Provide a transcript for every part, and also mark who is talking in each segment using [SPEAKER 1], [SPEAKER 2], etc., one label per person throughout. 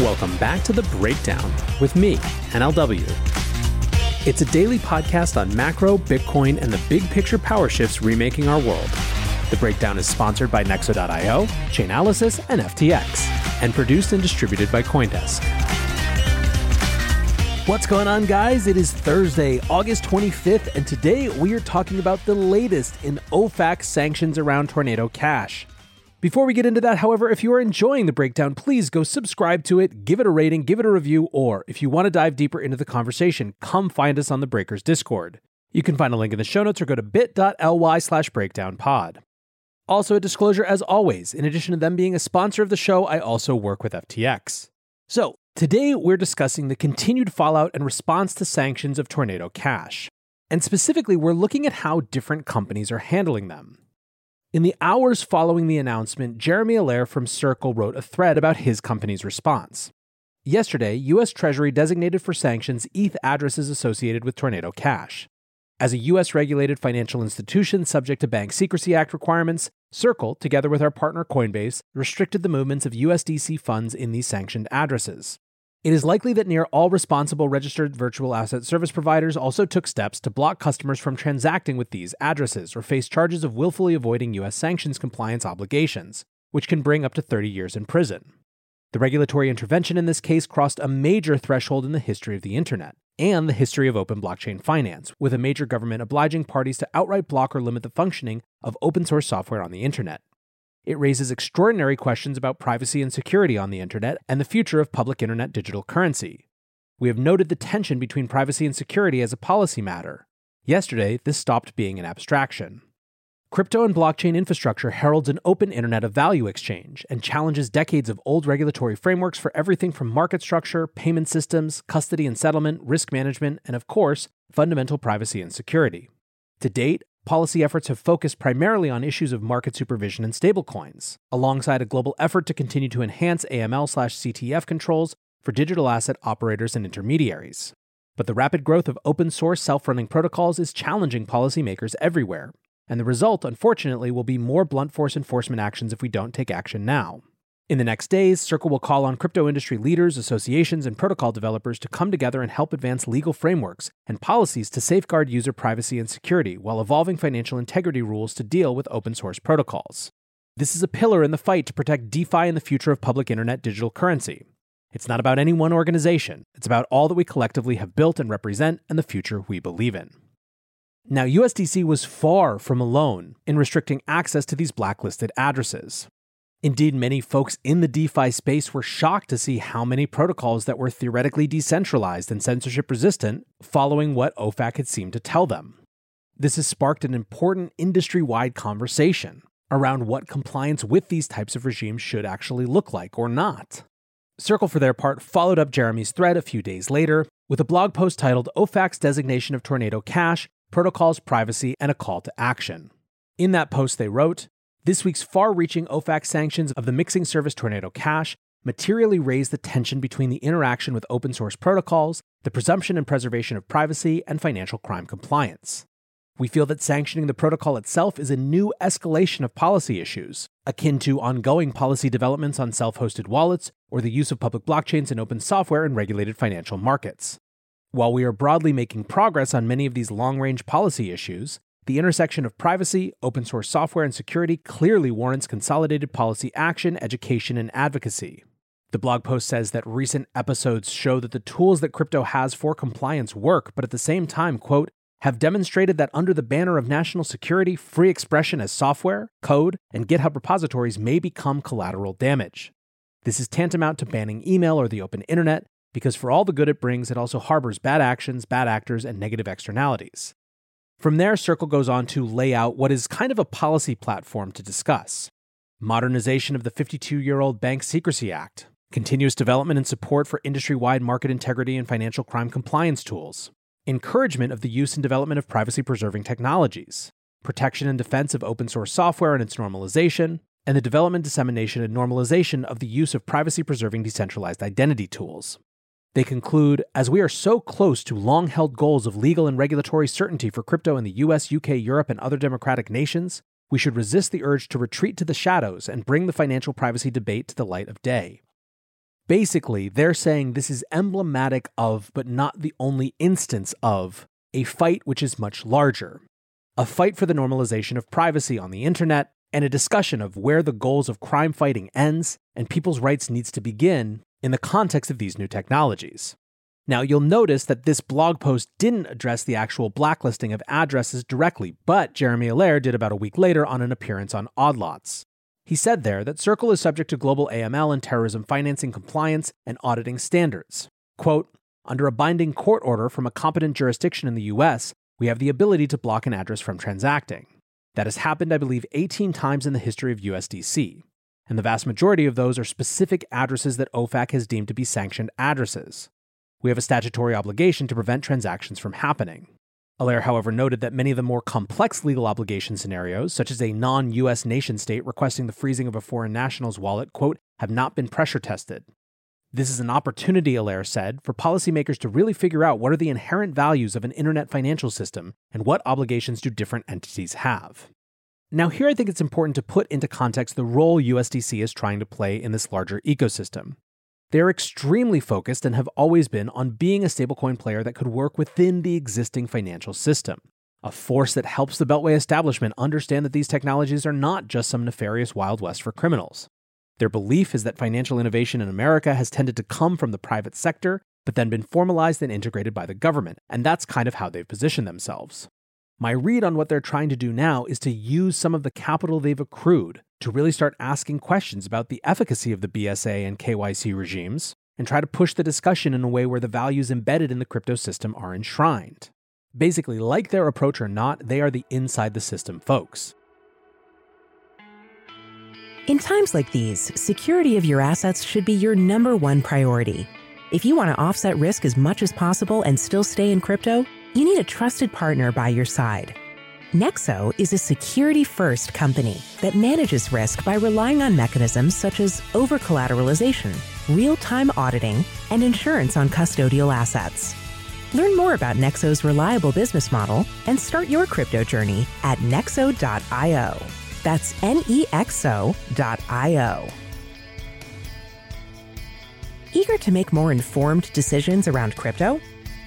[SPEAKER 1] Welcome back to The Breakdown with me, NLW. It's a daily podcast on macro, Bitcoin, and the big picture power shifts remaking our world. The Breakdown is sponsored by Nexo.io, Chainalysis, and FTX, and produced and distributed by Coindesk. What's going on, guys? It is Thursday, August 25th, and today we are talking about the latest in OFAC sanctions around Tornado Cash. Before we get into that, however, if you are enjoying the breakdown, please go subscribe to it, give it a rating, give it a review, or if you want to dive deeper into the conversation, come find us on the Breakers Discord. You can find a link in the show notes or go to bit.ly slash breakdownpod. Also, a disclosure as always, in addition to them being a sponsor of the show, I also work with FTX. So, today we're discussing the continued fallout and response to sanctions of Tornado Cash. And specifically, we're looking at how different companies are handling them. In the hours following the announcement, Jeremy Allaire from Circle wrote a thread about his company's response. Yesterday, U.S. Treasury designated for sanctions ETH addresses associated with Tornado Cash. As a U.S. regulated financial institution subject to Bank Secrecy Act requirements, Circle, together with our partner Coinbase, restricted the movements of USDC funds in these sanctioned addresses. It is likely that near all responsible registered virtual asset service providers also took steps to block customers from transacting with these addresses or face charges of willfully avoiding U.S. sanctions compliance obligations, which can bring up to 30 years in prison. The regulatory intervention in this case crossed a major threshold in the history of the Internet and the history of open blockchain finance, with a major government obliging parties to outright block or limit the functioning of open source software on the Internet. It raises extraordinary questions about privacy and security on the internet and the future of public internet digital currency. We have noted the tension between privacy and security as a policy matter. Yesterday, this stopped being an abstraction. Crypto and blockchain infrastructure heralds an open internet of value exchange and challenges decades of old regulatory frameworks for everything from market structure, payment systems, custody and settlement, risk management, and of course, fundamental privacy and security. To date, policy efforts have focused primarily on issues of market supervision and stablecoins, alongside a global effort to continue to enhance AML/CTF controls for digital asset operators and intermediaries. But the rapid growth of open source self-running protocols is challenging policymakers everywhere, and the result, unfortunately, will be more blunt force enforcement actions if we don't take action now. In the next days, Circle will call on crypto industry leaders, associations, and protocol developers to come together and help advance legal frameworks and policies to safeguard user privacy and security while evolving financial integrity rules to deal with open source protocols. This is a pillar in the fight to protect DeFi and the future of public internet digital currency. It's not about any one organization, it's about all that we collectively have built and represent and the future we believe in. Now, USDC was far from alone in restricting access to these blacklisted addresses. Indeed, many folks in the DeFi space were shocked to see how many protocols that were theoretically decentralized and censorship resistant following what OFAC had seemed to tell them. This has sparked an important industry wide conversation around what compliance with these types of regimes should actually look like or not. Circle, for their part, followed up Jeremy's thread a few days later with a blog post titled OFAC's Designation of Tornado Cash Protocols, Privacy, and a Call to Action. In that post, they wrote, this week's far reaching OFAC sanctions of the mixing service Tornado Cash materially raise the tension between the interaction with open source protocols, the presumption and preservation of privacy, and financial crime compliance. We feel that sanctioning the protocol itself is a new escalation of policy issues, akin to ongoing policy developments on self hosted wallets or the use of public blockchains and open software in regulated financial markets. While we are broadly making progress on many of these long range policy issues, the intersection of privacy, open source software, and security clearly warrants consolidated policy action, education, and advocacy. The blog post says that recent episodes show that the tools that crypto has for compliance work, but at the same time, quote, have demonstrated that under the banner of national security, free expression as software, code, and GitHub repositories may become collateral damage. This is tantamount to banning email or the open internet, because for all the good it brings, it also harbors bad actions, bad actors, and negative externalities. From there, Circle goes on to lay out what is kind of a policy platform to discuss. Modernization of the 52 year old Bank Secrecy Act, continuous development and support for industry wide market integrity and financial crime compliance tools, encouragement of the use and development of privacy preserving technologies, protection and defense of open source software and its normalization, and the development, dissemination, and normalization of the use of privacy preserving decentralized identity tools. They conclude As we are so close to long held goals of legal and regulatory certainty for crypto in the US, UK, Europe, and other democratic nations, we should resist the urge to retreat to the shadows and bring the financial privacy debate to the light of day. Basically, they're saying this is emblematic of, but not the only instance of, a fight which is much larger. A fight for the normalization of privacy on the internet, and a discussion of where the goals of crime fighting ends and people's rights needs to begin in the context of these new technologies. Now, you'll notice that this blog post didn't address the actual blacklisting of addresses directly, but Jeremy Allaire did about a week later on an appearance on Odd Lots. He said there that Circle is subject to global AML and terrorism financing compliance and auditing standards. Quote, under a binding court order from a competent jurisdiction in the US, we have the ability to block an address from transacting. That has happened, I believe, 18 times in the history of USDC and the vast majority of those are specific addresses that OFAC has deemed to be sanctioned addresses. We have a statutory obligation to prevent transactions from happening. Allaire, however, noted that many of the more complex legal obligation scenarios, such as a non US nation state requesting the freezing of a foreign national's wallet, quote, have not been pressure tested. This is an opportunity, Allaire said, for policymakers to really figure out what are the inherent values of an internet financial system and what obligations do different entities have. Now, here I think it's important to put into context the role USDC is trying to play in this larger ecosystem. They're extremely focused and have always been on being a stablecoin player that could work within the existing financial system, a force that helps the Beltway establishment understand that these technologies are not just some nefarious Wild West for criminals. Their belief is that financial innovation in America has tended to come from the private sector, but then been formalized and integrated by the government, and that's kind of how they've positioned themselves. My read on what they're trying to do now is to use some of the capital they've accrued to really start asking questions about the efficacy of the BSA and KYC regimes and try to push the discussion in a way where the values embedded in the crypto system are enshrined. Basically, like their approach or not, they are the inside the system folks.
[SPEAKER 2] In times like these, security of your assets should be your number one priority. If you want to offset risk as much as possible and still stay in crypto, you need a trusted partner by your side. Nexo is a security first company that manages risk by relying on mechanisms such as over collateralization, real time auditing, and insurance on custodial assets. Learn more about Nexo's reliable business model and start your crypto journey at nexo.io. That's N E X O.io. Eager to make more informed decisions around crypto?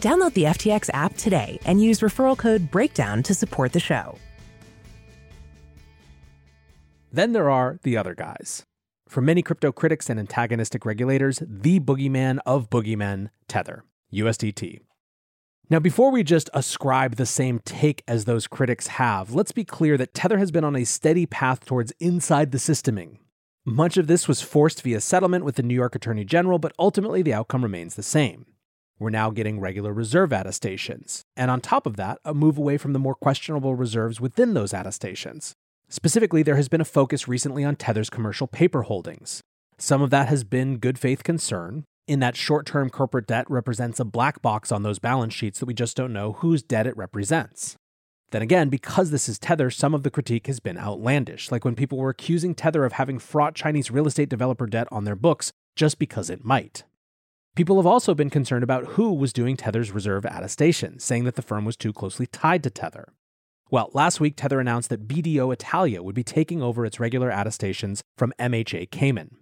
[SPEAKER 2] Download the FTX app today and use referral code BREAKDOWN to support the show.
[SPEAKER 1] Then there are the other guys. For many crypto critics and antagonistic regulators, the boogeyman of boogeymen, Tether, USDT. Now, before we just ascribe the same take as those critics have, let's be clear that Tether has been on a steady path towards inside the systeming. Much of this was forced via settlement with the New York Attorney General, but ultimately the outcome remains the same. We're now getting regular reserve attestations, and on top of that, a move away from the more questionable reserves within those attestations. Specifically, there has been a focus recently on Tether's commercial paper holdings. Some of that has been good faith concern, in that short term corporate debt represents a black box on those balance sheets that we just don't know whose debt it represents. Then again, because this is Tether, some of the critique has been outlandish, like when people were accusing Tether of having fraught Chinese real estate developer debt on their books just because it might. People have also been concerned about who was doing Tether's reserve attestation, saying that the firm was too closely tied to Tether. Well, last week, Tether announced that BDO Italia would be taking over its regular attestations from MHA Cayman.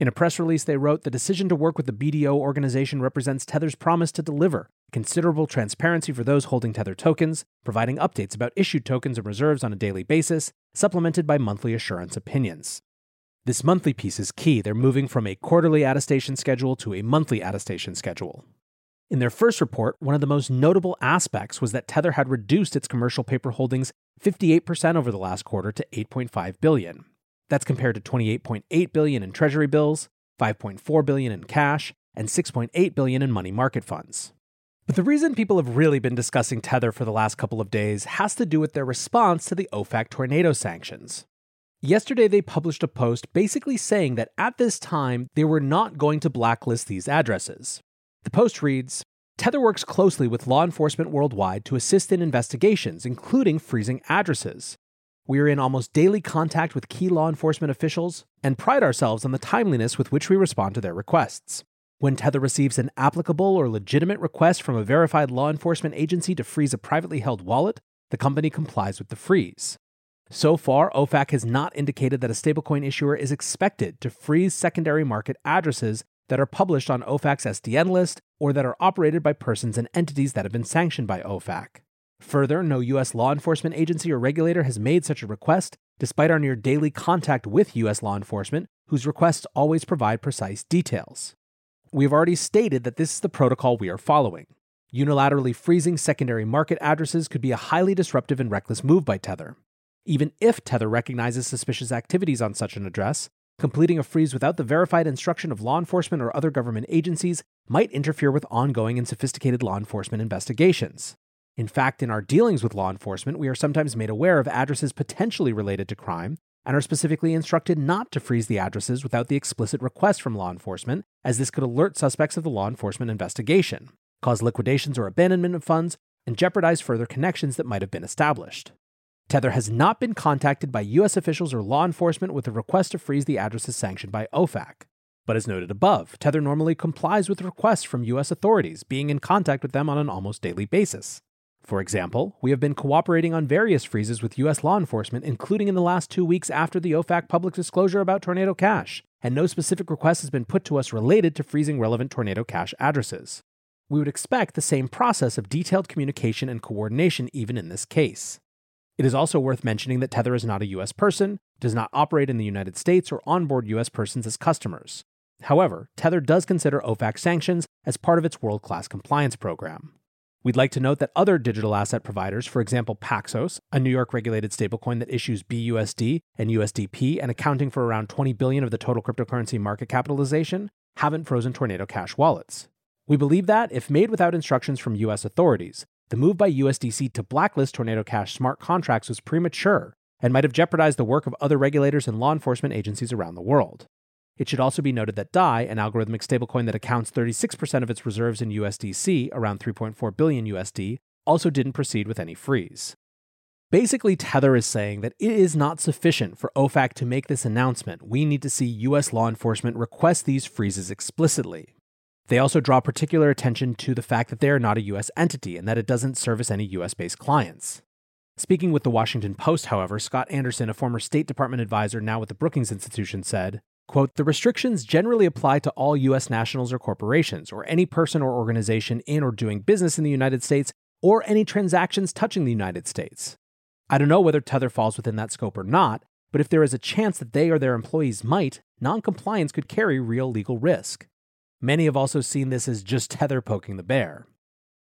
[SPEAKER 1] In a press release, they wrote The decision to work with the BDO organization represents Tether's promise to deliver considerable transparency for those holding Tether tokens, providing updates about issued tokens and reserves on a daily basis, supplemented by monthly assurance opinions. This monthly piece is key. They're moving from a quarterly attestation schedule to a monthly attestation schedule. In their first report, one of the most notable aspects was that Tether had reduced its commercial paper holdings 58% over the last quarter to 8.5 billion. That's compared to 28.8 billion in treasury bills, 5.4 billion in cash, and 6.8 billion in money market funds. But the reason people have really been discussing Tether for the last couple of days has to do with their response to the OFAC tornado sanctions. Yesterday, they published a post basically saying that at this time, they were not going to blacklist these addresses. The post reads Tether works closely with law enforcement worldwide to assist in investigations, including freezing addresses. We are in almost daily contact with key law enforcement officials and pride ourselves on the timeliness with which we respond to their requests. When Tether receives an applicable or legitimate request from a verified law enforcement agency to freeze a privately held wallet, the company complies with the freeze. So far, OFAC has not indicated that a stablecoin issuer is expected to freeze secondary market addresses that are published on OFAC's SDN list or that are operated by persons and entities that have been sanctioned by OFAC. Further, no U.S. law enforcement agency or regulator has made such a request, despite our near daily contact with U.S. law enforcement, whose requests always provide precise details. We have already stated that this is the protocol we are following. Unilaterally freezing secondary market addresses could be a highly disruptive and reckless move by Tether. Even if Tether recognizes suspicious activities on such an address, completing a freeze without the verified instruction of law enforcement or other government agencies might interfere with ongoing and sophisticated law enforcement investigations. In fact, in our dealings with law enforcement, we are sometimes made aware of addresses potentially related to crime and are specifically instructed not to freeze the addresses without the explicit request from law enforcement, as this could alert suspects of the law enforcement investigation, cause liquidations or abandonment of funds, and jeopardize further connections that might have been established. Tether has not been contacted by U.S. officials or law enforcement with a request to freeze the addresses sanctioned by OFAC. But as noted above, Tether normally complies with requests from U.S. authorities, being in contact with them on an almost daily basis. For example, we have been cooperating on various freezes with U.S. law enforcement, including in the last two weeks after the OFAC public disclosure about Tornado Cash, and no specific request has been put to us related to freezing relevant Tornado Cash addresses. We would expect the same process of detailed communication and coordination even in this case. It is also worth mentioning that Tether is not a U.S. person, does not operate in the United States, or onboard U.S. persons as customers. However, Tether does consider OFAC sanctions as part of its world class compliance program. We'd like to note that other digital asset providers, for example Paxos, a New York regulated stablecoin that issues BUSD and USDP and accounting for around 20 billion of the total cryptocurrency market capitalization, haven't frozen Tornado Cash wallets. We believe that, if made without instructions from US authorities, the move by USDC to blacklist Tornado Cash smart contracts was premature and might have jeopardized the work of other regulators and law enforcement agencies around the world. It should also be noted that DAI, an algorithmic stablecoin that accounts 36% of its reserves in USDC, around 3.4 billion USD, also didn't proceed with any freeze. Basically, Tether is saying that it is not sufficient for OFAC to make this announcement. We need to see US law enforcement request these freezes explicitly. They also draw particular attention to the fact that they are not a US entity and that it doesn't service any US based clients. Speaking with the Washington Post, however, Scott Anderson, a former State Department advisor now with the Brookings Institution, said, Quote, the restrictions generally apply to all U.S. nationals or corporations, or any person or organization in or doing business in the United States, or any transactions touching the United States. I don't know whether Tether falls within that scope or not, but if there is a chance that they or their employees might, noncompliance could carry real legal risk. Many have also seen this as just Tether poking the bear.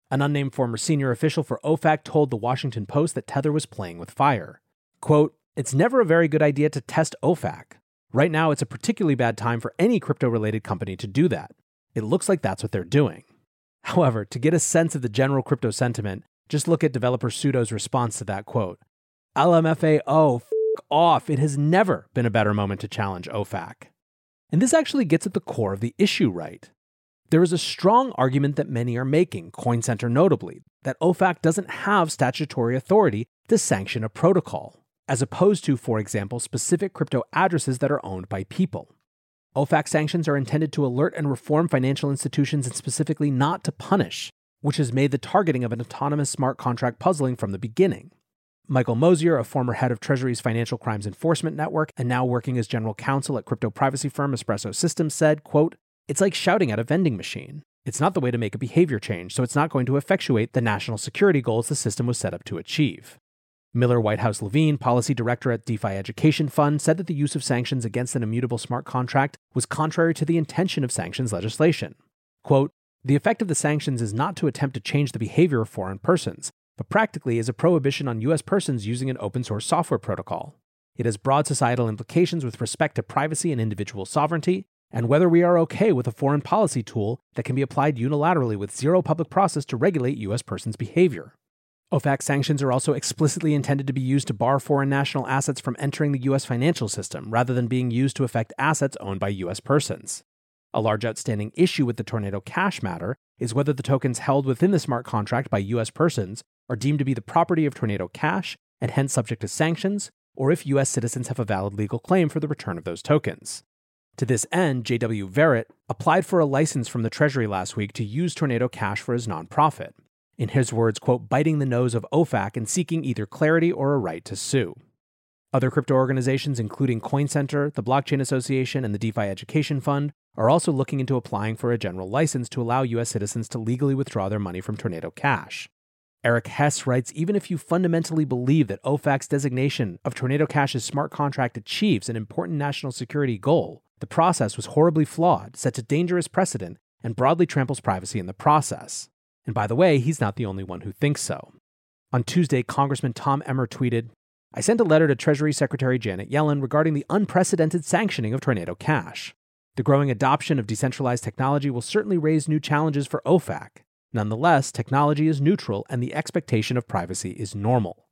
[SPEAKER 1] An unnamed former senior official for OFAC told the Washington Post that Tether was playing with fire. Quote, It's never a very good idea to test OFAC. Right now, it's a particularly bad time for any crypto related company to do that. It looks like that's what they're doing. However, to get a sense of the general crypto sentiment, just look at developer Sudo's response to that quote. LMFAO, f off. It has never been a better moment to challenge OFAC. And this actually gets at the core of the issue right. There is a strong argument that many are making, CoinCenter notably, that OFAC doesn't have statutory authority to sanction a protocol, as opposed to, for example, specific crypto addresses that are owned by people. OFAC sanctions are intended to alert and reform financial institutions and specifically not to punish, which has made the targeting of an autonomous smart contract puzzling from the beginning. Michael Mosier, a former head of Treasury's Financial Crimes Enforcement Network and now working as general counsel at crypto privacy firm Espresso Systems, said, quote, It's like shouting at a vending machine. It's not the way to make a behavior change, so it's not going to effectuate the national security goals the system was set up to achieve. Miller Whitehouse Levine, policy director at DeFi Education Fund, said that the use of sanctions against an immutable smart contract was contrary to the intention of sanctions legislation. Quote, the effect of the sanctions is not to attempt to change the behavior of foreign persons, but practically is a prohibition on US persons using an open source software protocol. It has broad societal implications with respect to privacy and individual sovereignty, and whether we are okay with a foreign policy tool that can be applied unilaterally with zero public process to regulate US persons' behavior. OFAC sanctions are also explicitly intended to be used to bar foreign national assets from entering the US financial system rather than being used to affect assets owned by US persons. A large outstanding issue with the Tornado Cash matter is whether the tokens held within the smart contract by US persons are deemed to be the property of Tornado Cash and hence subject to sanctions, or if U.S. citizens have a valid legal claim for the return of those tokens. To this end, J.W. Verret applied for a license from the Treasury last week to use Tornado Cash for his nonprofit. In his words, quote, biting the nose of OFAC and seeking either clarity or a right to sue. Other crypto organizations, including CoinCenter, the Blockchain Association, and the DeFi Education Fund, are also looking into applying for a general license to allow U.S. citizens to legally withdraw their money from Tornado Cash. Eric Hess writes Even if you fundamentally believe that OFAC's designation of Tornado Cash's smart contract achieves an important national security goal, the process was horribly flawed, sets a dangerous precedent, and broadly tramples privacy in the process. And by the way, he's not the only one who thinks so. On Tuesday, Congressman Tom Emmer tweeted I sent a letter to Treasury Secretary Janet Yellen regarding the unprecedented sanctioning of Tornado Cash. The growing adoption of decentralized technology will certainly raise new challenges for OFAC. Nonetheless, technology is neutral and the expectation of privacy is normal.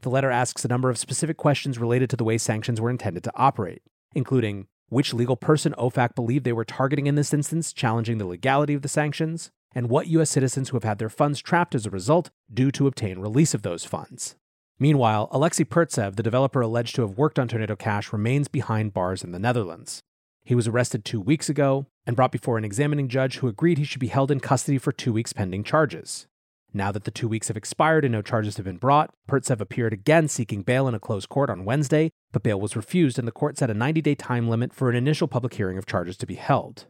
[SPEAKER 1] The letter asks a number of specific questions related to the way sanctions were intended to operate, including which legal person OFAC believed they were targeting in this instance, challenging the legality of the sanctions, and what U.S. citizens who have had their funds trapped as a result do to obtain release of those funds. Meanwhile, Alexei Pertsev, the developer alleged to have worked on Tornado Cash, remains behind bars in the Netherlands. He was arrested two weeks ago and brought before an examining judge who agreed he should be held in custody for two weeks pending charges. Now that the two weeks have expired and no charges have been brought, Pertsev appeared again seeking bail in a closed court on Wednesday, but bail was refused and the court set a 90 day time limit for an initial public hearing of charges to be held.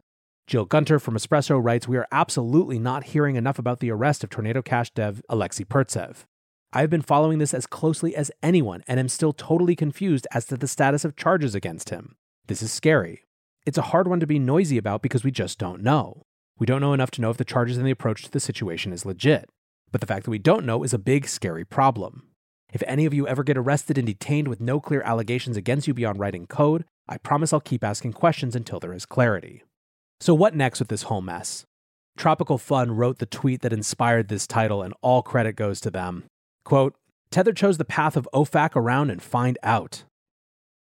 [SPEAKER 1] Jill Gunter from Espresso writes We are absolutely not hearing enough about the arrest of Tornado Cash dev Alexei Pertsev. I have been following this as closely as anyone and am still totally confused as to the status of charges against him. This is scary. It's a hard one to be noisy about because we just don't know. We don't know enough to know if the charges and the approach to the situation is legit. But the fact that we don't know is a big, scary problem. If any of you ever get arrested and detained with no clear allegations against you beyond writing code, I promise I'll keep asking questions until there is clarity. So, what next with this whole mess? Tropical Fun wrote the tweet that inspired this title, and all credit goes to them. Quote, Tether chose the path of OFAC around and find out.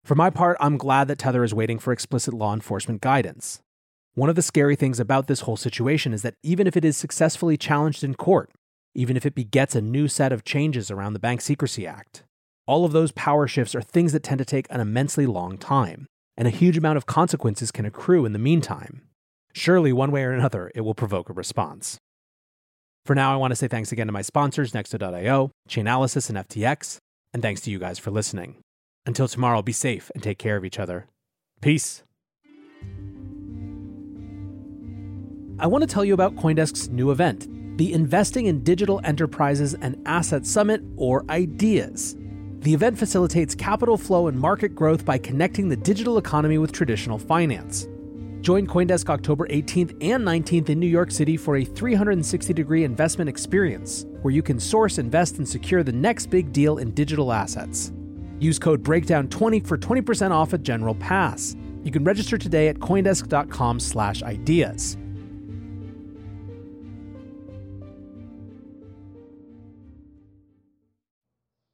[SPEAKER 1] For my part, I'm glad that Tether is waiting for explicit law enforcement guidance. One of the scary things about this whole situation is that even if it is successfully challenged in court, even if it begets a new set of changes around the Bank Secrecy Act, all of those power shifts are things that tend to take an immensely long time, and a huge amount of consequences can accrue in the meantime. Surely, one way or another, it will provoke a response. For now, I want to say thanks again to my sponsors, Nexo.io, Chainalysis, and FTX, and thanks to you guys for listening. Until tomorrow, be safe and take care of each other. Peace. I want to tell you about Coindesk's new event, the Investing in Digital Enterprises and Asset Summit, or IDEAS. The event facilitates capital flow and market growth by connecting the digital economy with traditional finance. Join Coindesk October 18th and 19th in New York City for a 360 degree investment experience where you can source, invest, and secure the next big deal in digital assets. Use code BREAKDOWN20 for 20% off a general pass. You can register today at coindesk.com slash ideas.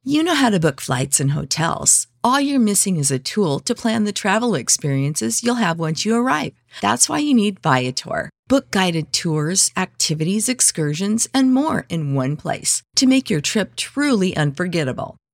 [SPEAKER 3] You know how to book flights and hotels. All you're missing is a tool to plan the travel experiences you'll have once you arrive. That's why you need Viator. Book guided tours, activities, excursions, and more in one place to make your trip truly unforgettable.